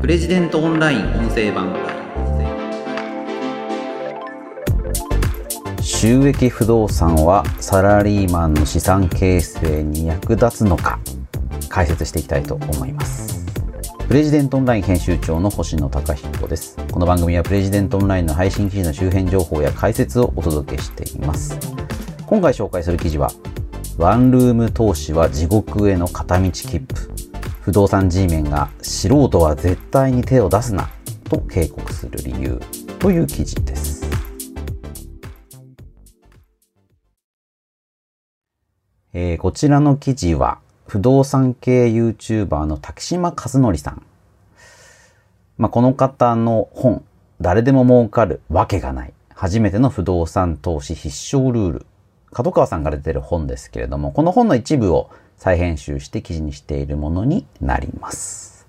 プレジデントオンライン音声版。収益不動産はサラリーマンの資産形成に役立つのか解説していきたいと思います。プレジデントオンライン編集長の星野貴彦です。この番組はプレジデントオンラインの配信記事の周辺情報や解説をお届けしています。今回紹介する記事はワンルーム投資は地獄への片道切符。不動産 G メンが素人は絶対に手を出すなと警告する理由という記事ですえー、こちらの記事は不動産系 YouTuber の滝島和則さん。まあ、この方の本、誰でも儲かるわけがない。初めての不動産投資必勝ルール。角川さんが出てる本ですけれども、この本の一部を再編集して記事にしているものになります。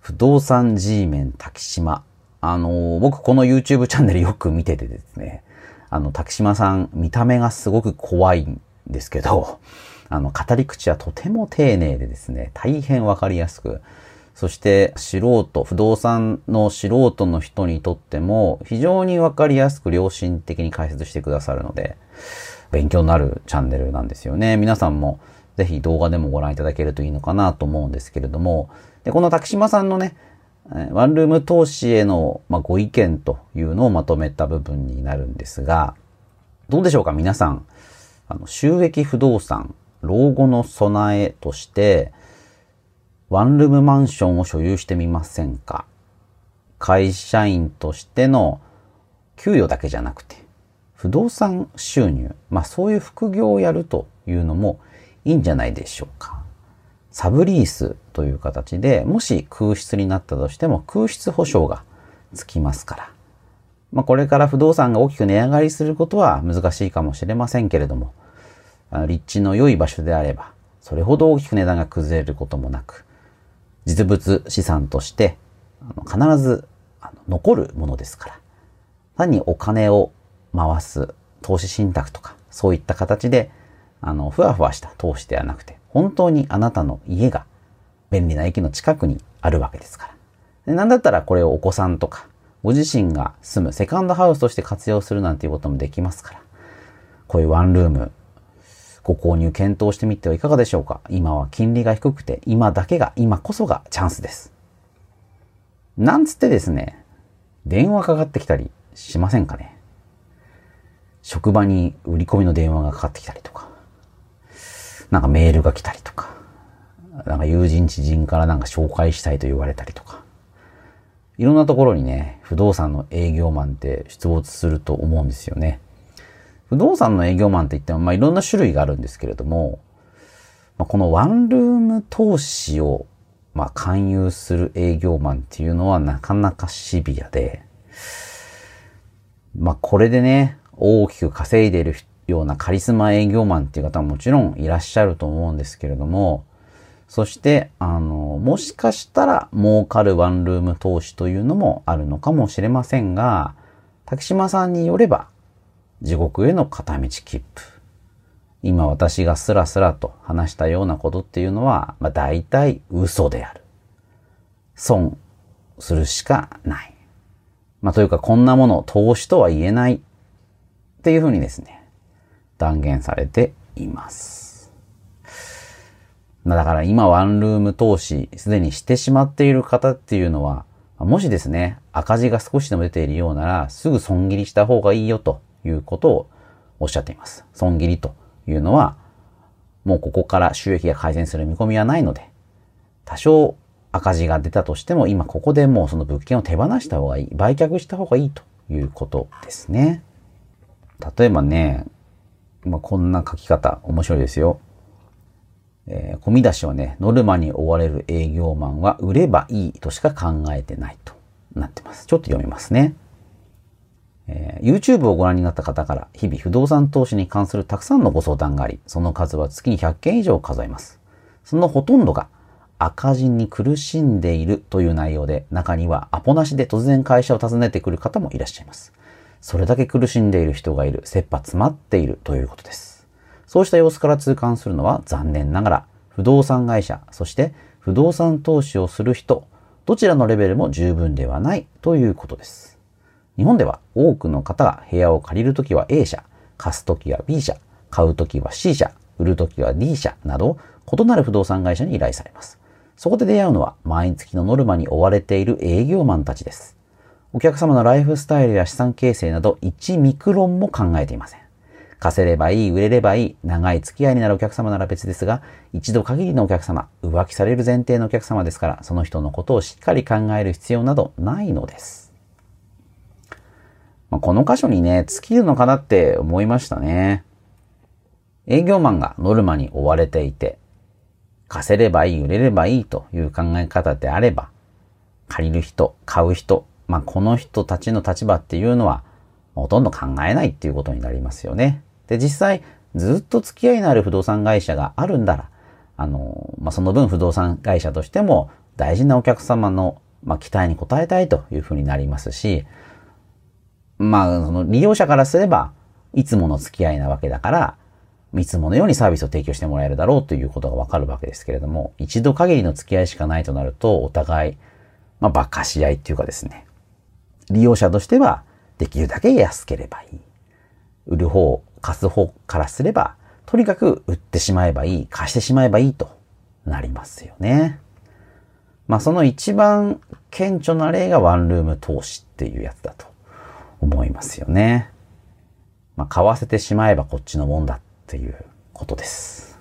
不動産 G メン滝島。あの、僕この YouTube チャンネルよく見ててですね、あの、滝島さん、見た目がすごく怖いんですけど、あの、語り口はとても丁寧でですね、大変わかりやすく、そして素人、不動産の素人の人にとっても非常にわかりやすく良心的に解説してくださるので、勉強になるチャンネルなんですよね。皆さんもぜひ動画でもご覧いただけるといいのかなと思うんですけれども、でこの竹島さんのね、ワンルーム投資への、ま、ご意見というのをまとめた部分になるんですが、どうでしょうか皆さん、あの収益不動産、老後の備えとして、ワンルームマンションを所有してみませんか。会社員としての給与だけじゃなくて、不動産収入、まあそういう副業をやるというのもいいんじゃないでしょうか。サブリースという形で、もし空室になったとしても空室保証がつきますから。まあこれから不動産が大きく値上がりすることは難しいかもしれませんけれども、立地の良い場所であれば、それほど大きく値段が崩れることもなく、実物資産として必ず残るものですから、単にお金を回す投資信託とか、そういった形で、あの、ふわふわした投資ではなくて、本当にあなたの家が便利な駅の近くにあるわけですから。でなんだったらこれをお子さんとか、ご自身が住むセカンドハウスとして活用するなんていうこともできますから。こういうワンルーム、ご購入検討してみてはいかがでしょうか今は金利が低くて、今だけが、今こそがチャンスです。なんつってですね、電話かかってきたりしませんかね職場に売り込みの電話がかかってきたりとか、なんかメールが来たりとか、なんか友人知人からなんか紹介したいと言われたりとか、いろんなところにね、不動産の営業マンって出没すると思うんですよね。不動産の営業マンって言っても、まあいろんな種類があるんですけれども、まあ、このワンルーム投資を、まあ、勧誘する営業マンっていうのはなかなかシビアで、まあこれでね、大きく稼いでいるようなカリスマ営業マンっていう方ももちろんいらっしゃると思うんですけれども、そして、あの、もしかしたら儲かるワンルーム投資というのもあるのかもしれませんが、竹島さんによれば、地獄への片道切符。今私がスラスラと話したようなことっていうのは、まあ大体嘘である。損するしかない。まあというかこんなもの投資とは言えないっていうふうにですね、断言されています。だから今ワンルーム投資すでにしてしまっている方っていうのは、もしですね、赤字が少しでも出ているようなら、すぐ損切りした方がいいよということをおっしゃっています。損切りというのは、もうここから収益が改善する見込みはないので、多少赤字が出たとしても、今ここでもうその物件を手放した方がいい、売却した方がいいということですね。例えばね、まあ、こんな書き方、面白いですよ。えー、込み出しはね、ノルマに追われる営業マンは売ればいいとしか考えてないとなってます。ちょっと読みますね。えー、YouTube をご覧になった方から日々不動産投資に関するたくさんのご相談があり、その数は月に100件以上数えます。そのほとんどが赤字に苦しんでいるという内容で、中にはアポなしで突然会社を訪ねてくる方もいらっしゃいます。それだけ苦しんでいる人がいる、切羽詰まっているということです。そうした様子から痛感するのは残念ながら、不動産会社、そして不動産投資をする人、どちらのレベルも十分ではないということです。日本では多くの方が部屋を借りるときは A 社、貸すときは B 社、買うときは C 社、売るときは D 社など異なる不動産会社に依頼されます。そこで出会うのは毎月のノルマに追われている営業マンたちです。お客様のライフスタイルや資産形成など1ミクロンも考えていません。貸せればいい、売れればいい、長い付き合いになるお客様なら別ですが、一度限りのお客様、浮気される前提のお客様ですから、その人のことをしっかり考える必要などないのです。まあ、この箇所にね、尽きるのかなって思いましたね。営業マンがノルマに追われていて、貸せればいい、売れればいいという考え方であれば、借りる人、買う人、まあ、この人たちの立場っていうのは、ほとんど考えないっていうことになりますよね。で、実際、ずっと付き合いのある不動産会社があるんだら、あの、まあ、その分不動産会社としても大事なお客様の、まあ、期待に応えたいというふうになりますし、まあ、その利用者からすれば、いつもの付き合いなわけだから、いつものようにサービスを提供してもらえるだろうということがわかるわけですけれども、一度限りの付き合いしかないとなると、お互い、まあ、馬鹿し合いっていうかですね、利用者としては、できるだけ安ければいい。売る方、貸す方からすれば、とにかく売ってしまえばいい、貸してしまえばいいとなりますよね。まあその一番顕著な例がワンルーム投資っていうやつだと思いますよね。まあ買わせてしまえばこっちのもんだっていうことです。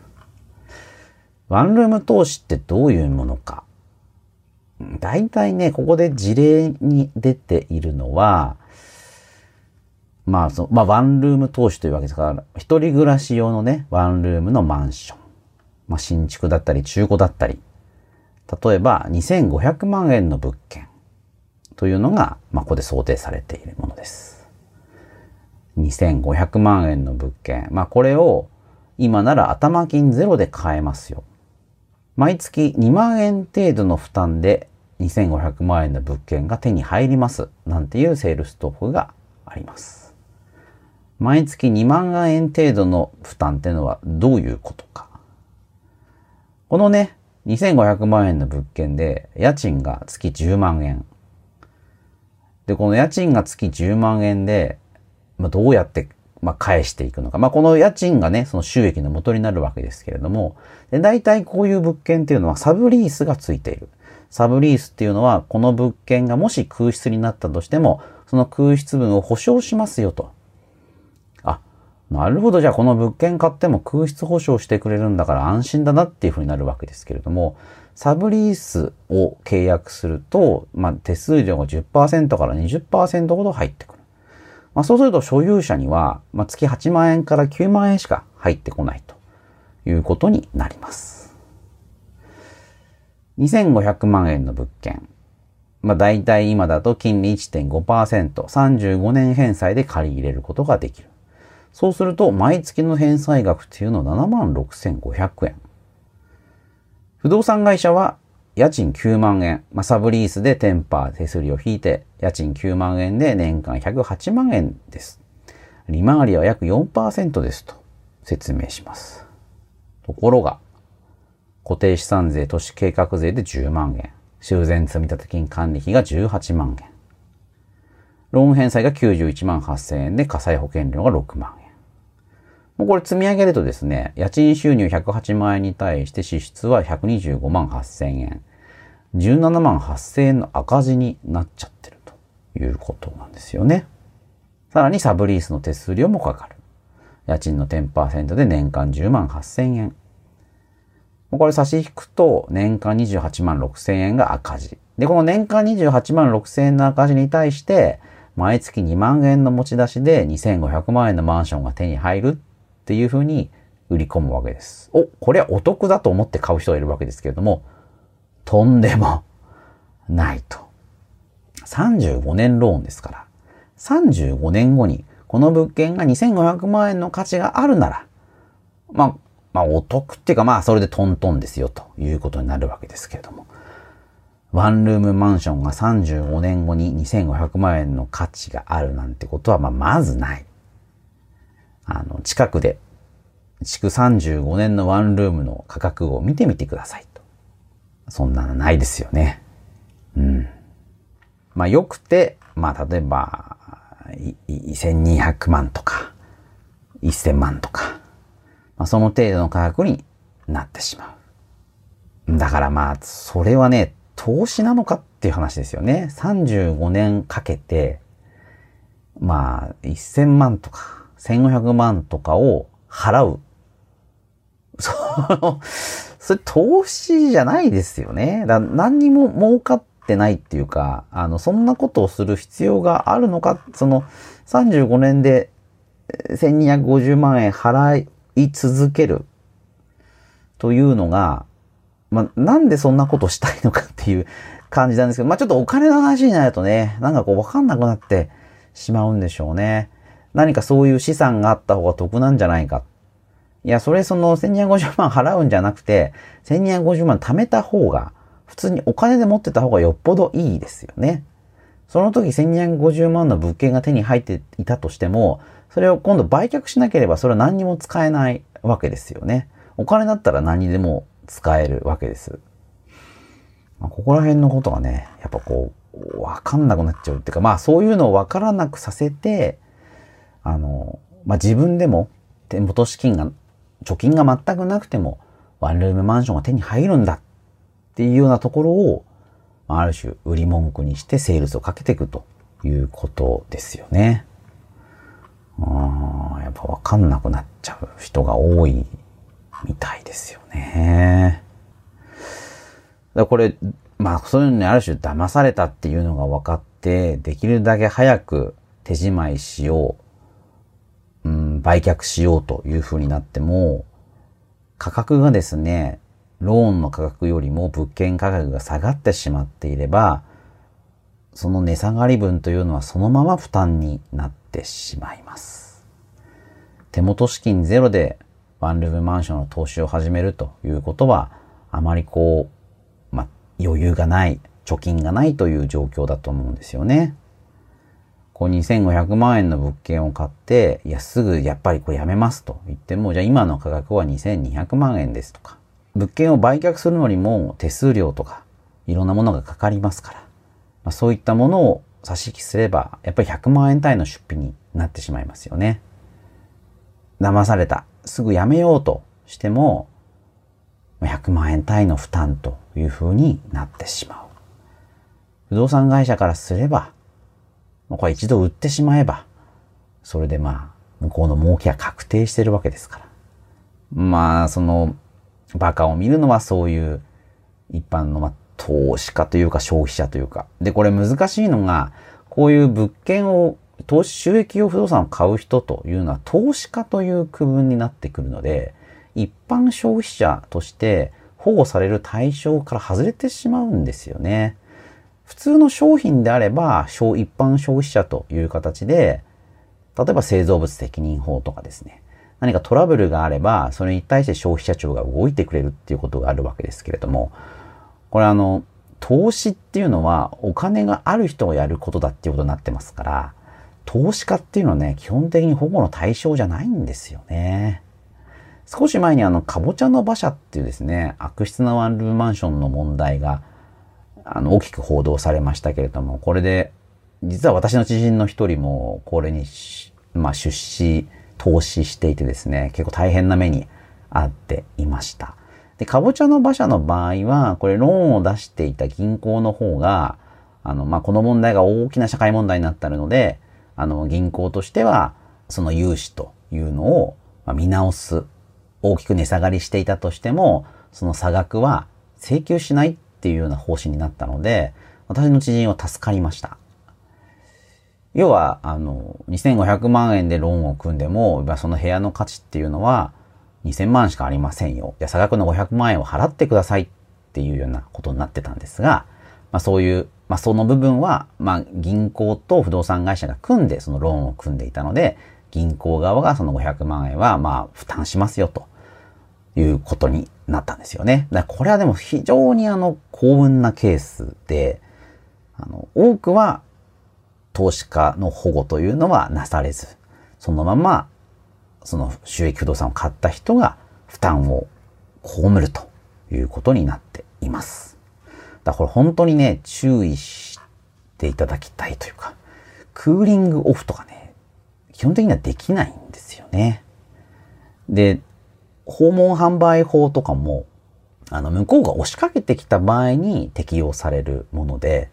ワンルーム投資ってどういうものか。大体ね、ここで事例に出ているのは、まあ、そまあ、ワンルーム投資というわけですから、一人暮らし用のね、ワンルームのマンション。まあ、新築だったり、中古だったり。例えば、2500万円の物件というのが、まあ、ここで想定されているものです。2500万円の物件。まあ、これを、今なら頭金ゼロで買えますよ。毎月2万円程度の負担で2500万円の物件が手に入ります。なんていうセールストップがあります。毎月2万円程度の負担ってのはどういうことか。このね、2500万円の物件で家賃が月10万円。で、この家賃が月10万円で、まあ、どうやって、まあ、返していくのか。まあ、この家賃がね、その収益の元になるわけですけれども、で大体こういう物件っていうのはサブリースがついている。サブリースっていうのは、この物件がもし空室になったとしても、その空室分を保証しますよと。あなるほど、じゃあこの物件買っても空室保証してくれるんだから安心だなっていうふうになるわけですけれども、サブリースを契約すると、まあ、手数料が10%から20%ほど入ってくる。まあ、そうすると所有者には、まあ、月8万円から9万円しか入ってこないということになります。2500万円の物件。まあ、大体今だと金利1.5%、35年返済で借り入れることができる。そうすると、毎月の返済額っていうのは76,500円。不動産会社は家賃9万円、まあ、サブリースでテンパー手数料を引いて、家賃9万円で年間108万円です。利回りは約4%ですと説明します。ところが、固定資産税、都市計画税で10万円、修繕積立金管理費が18万円、ローン返済が91万8000円で火災保険料が6万円。もうこれ積み上げるとですね、家賃収入108万円に対して支出は125万8000円。17万8000円の赤字になっちゃってるということなんですよね。さらにサブリースの手数料もかかる。家賃の10%で年間10万8000円。これ差し引くと年間28万6000円が赤字。で、この年間28万6000円の赤字に対して毎月2万円の持ち出しで2500万円のマンションが手に入るっていうふうに売り込むわけです。お、これはお得だと思って買う人がいるわけですけれども、とんでもないと。35年ローンですから、35年後にこの物件が2500万円の価値があるなら、まあ、まあお得っていうかまあそれでトントンですよということになるわけですけれども。ワンルームマンションが35年後に2500万円の価値があるなんてことはまあまずない。あの、近くで、築35年のワンルームの価格を見てみてくださいと。そんなのないですよね。うん。まあ、よくて、まあ、例えば、1200万とか、1000万とか、まあ、その程度の価格になってしまう。だからまあ、それはね、投資なのかっていう話ですよね。35年かけて、まあ、1000万とか、1500万とかを払う。その、それ投資じゃないですよね。だ何にも儲かってないっていうか、あの、そんなことをする必要があるのか、その、35年で1250万円払い続けるというのが、まあ、なんでそんなことしたいのかっていう感じなんですけど、まあ、ちょっとお金の話になるとね、なんかこうわかんなくなってしまうんでしょうね。何かそういう資産があった方が得なんじゃないか。いや、それその1250万払うんじゃなくて、1250万貯めた方が、普通にお金で持ってた方がよっぽどいいですよね。その時1250万の物件が手に入っていたとしても、それを今度売却しなければそれは何にも使えないわけですよね。お金だったら何でも使えるわけです。まあ、ここら辺のことがね、やっぱこう、わかんなくなっちゃうっていうか、まあそういうのをわからなくさせて、あの、まあ自分でも手元資金が、貯金が全くなくても、ワンルームマンションが手に入るんだっていうようなところを、ある種売り文句にしてセールスをかけていくということですよね。あやっぱわかんなくなっちゃう人が多いみたいですよね。だこれ、まあそういうのにある種騙されたっていうのが分かって、できるだけ早く手仕舞いしよう、うん、売却しようという風になっても、価格がですね、ローンの価格よりも物件価格が下がってしまっていれば、その値下がり分というのはそのまま負担になっててしまいます。手元資金ゼロでワンルームマンションの投資を始めるということは、あまりこう、ま余裕がない、貯金がないという状況だと思うんですよね。こう2500万円の物件を買って、いや、すぐやっぱりこれやめますと言っても、じゃあ今の価格は2200万円ですとか、物件を売却するのにも手数料とかいろんなものがかかりますから、まあ、そういったものを差し引きすれば、やっぱり100万円単位の出費になってしまいますよね。騙された。すぐやめようとしても、100万円単位の負担という風になってしまう。不動産会社からすれば、これ一度売ってしまえば、それでまあ、向こうの儲けは確定してるわけですから。まあ、その、バカを見るのはそういう一般の、投資家というか消費者というか。で、これ難しいのが、こういう物件を、投資収益用不動産を買う人というのは投資家という区分になってくるので、一般消費者として保護される対象から外れてしまうんですよね。普通の商品であれば、一般消費者という形で、例えば製造物責任法とかですね。何かトラブルがあれば、それに対して消費者庁が動いてくれるっていうことがあるわけですけれども、これあの、投資っていうのはお金がある人がやることだっていうことになってますから、投資家っていうのはね、基本的に保護の対象じゃないんですよね。少し前にあの、かぼちゃの馬車っていうですね、悪質なワンルームマンションの問題が、あの、大きく報道されましたけれども、これで、実は私の知人の一人も、これに、まあ、出資、投資していてですね、結構大変な目に遭っていました。で、かぼちゃの馬車の場合は、これローンを出していた銀行の方が、あの、まあ、この問題が大きな社会問題になっているので、あの、銀行としては、その融資というのを見直す。大きく値下がりしていたとしても、その差額は請求しないっていうような方針になったので、私の知人は助かりました。要は、あの、2500万円でローンを組んでも、その部屋の価値っていうのは2000万しかありませんよ。いや、差額の500万円を払ってくださいっていうようなことになってたんですが、まあそういう、まあその部分は、まあ銀行と不動産会社が組んでそのローンを組んでいたので、銀行側がその500万円はまあ負担しますよということになったんですよね。だこれはでも非常にあの幸運なケースで、あの、多くは投資家の保護というのはなされず、そのまま、その収益不動産を買った人が負担を被るということになっています。だからこれ本当にね、注意していただきたいというか、クーリングオフとかね、基本的にはできないんですよね。で、訪問販売法とかも、あの、向こうが押しかけてきた場合に適用されるもので、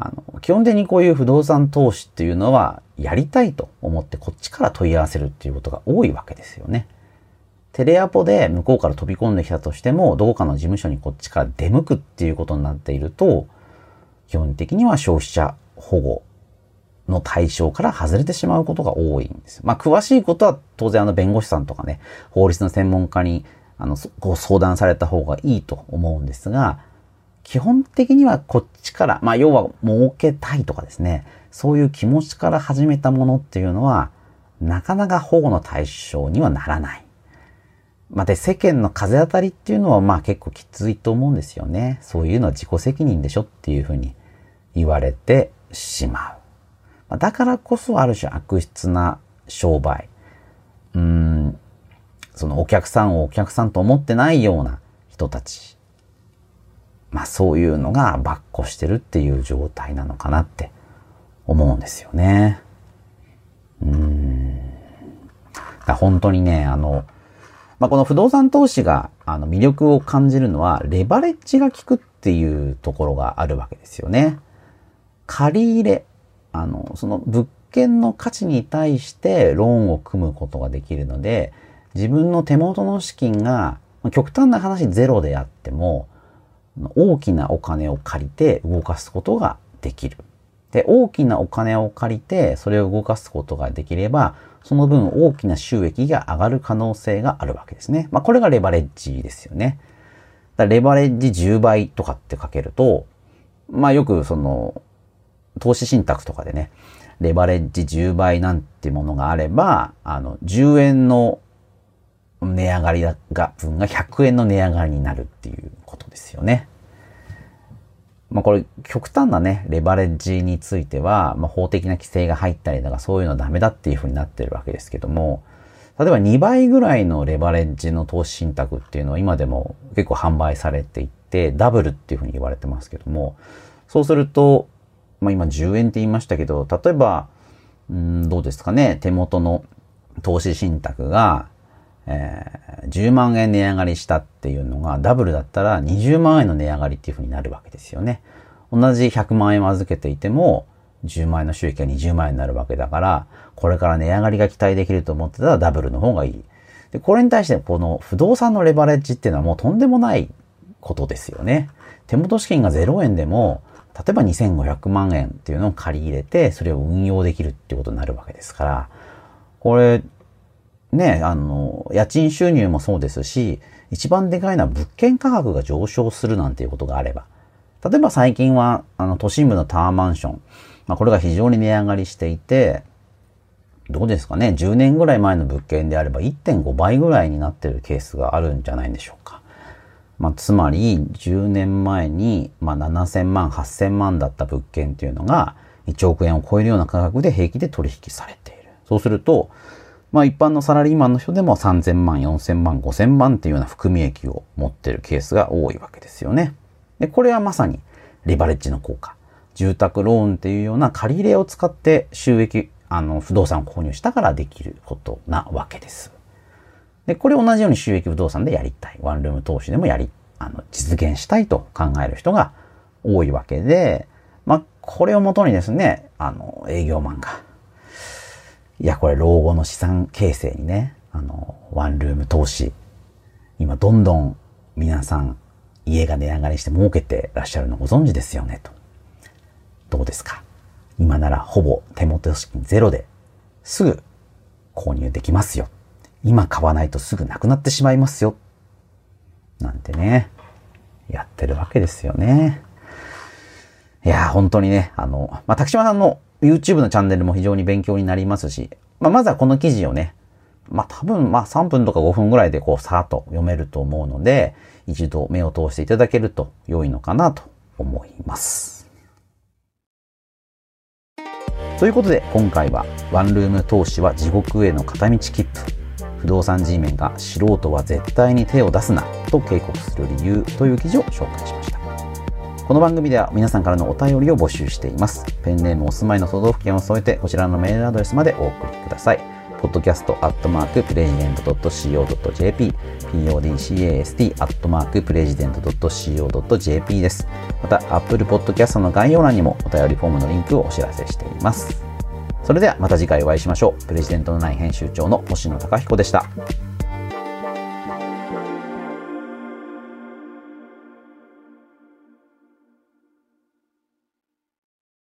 あの、基本的にこういう不動産投資っていうのは、やりたいと思ってこっちから問い合わせるっていうことが多いわけですよね。テレアポで向こうから飛び込んできたとしても、どこかの事務所にこっちから出向くっていうことになっていると、基本的には消費者保護の対象から外れてしまうことが多いんです。まあ、詳しいことは当然あの弁護士さんとかね、法律の専門家にあのご相談された方がいいと思うんですが、基本的にはこっちから、まあ、要は儲けたいとかですね、そういう気持ちから始めたものっていうのは、なかなか保護の対象にはならない。まあ、で、世間の風当たりっていうのはまあ結構きついと思うんですよね。そういうのは自己責任でしょっていうふうに言われてしまう。だからこそある種悪質な商売。うん、そのお客さんをお客さんと思ってないような人たち。まあそういうのがばっこしてるっていう状態なのかなって思うんですよね。うん。本当にね、あの、まあ、この不動産投資があの魅力を感じるのは、レバレッジが効くっていうところがあるわけですよね。借り入れ、あの、その物件の価値に対してローンを組むことができるので、自分の手元の資金が、極端な話ゼロであっても、大きなお金を借りて動かすことができる。で、大きなお金を借りてそれを動かすことができれば、その分大きな収益が上がる可能性があるわけですね。まあこれがレバレッジですよね。だレバレッジ10倍とかって書けると、まあよくその、投資信託とかでね、レバレッジ10倍なんてものがあれば、あの、10円の値上がりが、分が100円の値上がりになるっていうことですよね。まあこれ極端なね、レバレッジについては、まあ法的な規制が入ったりとかそういうのはダメだっていうふうになってるわけですけども、例えば2倍ぐらいのレバレッジの投資信託っていうのは今でも結構販売されていて、ダブルっていうふうに言われてますけども、そうすると、まあ今10円って言いましたけど、例えば、うんどうですかね、手元の投資信託が、えー、10万円値上がりしたっていうのがダブルだったら20万円の値上がりっていうふうになるわけですよね。同じ100万円を預けていても10万円の収益が20万円になるわけだから、これから値上がりが期待できると思ってたらダブルの方がいい。で、これに対してこの不動産のレバレッジっていうのはもうとんでもないことですよね。手元資金が0円でも、例えば2500万円っていうのを借り入れて、それを運用できるっていうことになるわけですから、これ、ね、あの、家賃収入もそうですし、一番でかいのは物件価格が上昇するなんていうことがあれば。例えば最近は、あの、都心部のタワーマンション。まあ、これが非常に値上がりしていて、どうですかね ?10 年ぐらい前の物件であれば1.5倍ぐらいになってるケースがあるんじゃないでしょうか。まあ、つまり、10年前に、まあ、7000万、8000万だった物件っていうのが、1億円を超えるような価格で平気で取引されている。そうすると、まあ一般のサラリーマンの人でも3000万、4000万、5000万っていうような含み益を持ってるケースが多いわけですよね。で、これはまさにレバレッジの効果。住宅ローンっていうような借り入れを使って収益、あの、不動産を購入したからできることなわけです。で、これ同じように収益不動産でやりたい。ワンルーム投資でもやり、あの、実現したいと考える人が多いわけで、まあ、これをもとにですね、あの、営業マンがいや、これ老後の資産形成にね、あの、ワンルーム投資、今どんどん皆さん家が値上がりして儲けてらっしゃるのご存知ですよね、と。どうですか？今ならほぼ手元資金ゼロですぐ購入できますよ。今買わないとすぐなくなってしまいますよ。なんてね、やってるわけですよね。いや、本当にね、あの、まあ、竹島さんの YouTube のチャンネルも非常に勉強になりますし、まあ、まずはこの記事をね、まあ、多分、まあ、3分とか5分ぐらいでこう、さーっと読めると思うので、一度目を通していただけると良いのかなと思います。ということで、今回は、ワンルーム投資は地獄への片道切符。不動産 G メンが素人は絶対に手を出すなと警告する理由という記事を紹介しました。この番組では皆さんからのお便りを募集しています。ペンネームお住まいの都道府県を添えてこちらのメールアドレスまでお送りください。podcast アットマークプレジデント .co.jp podcast アットマークプレジデント .co.jp です。また Apple Podcast の概要欄にもお便りフォームのリンクをお知らせしています。それではまた次回お会いしましょう。プレジデントのない編集長の星野貴彦でした。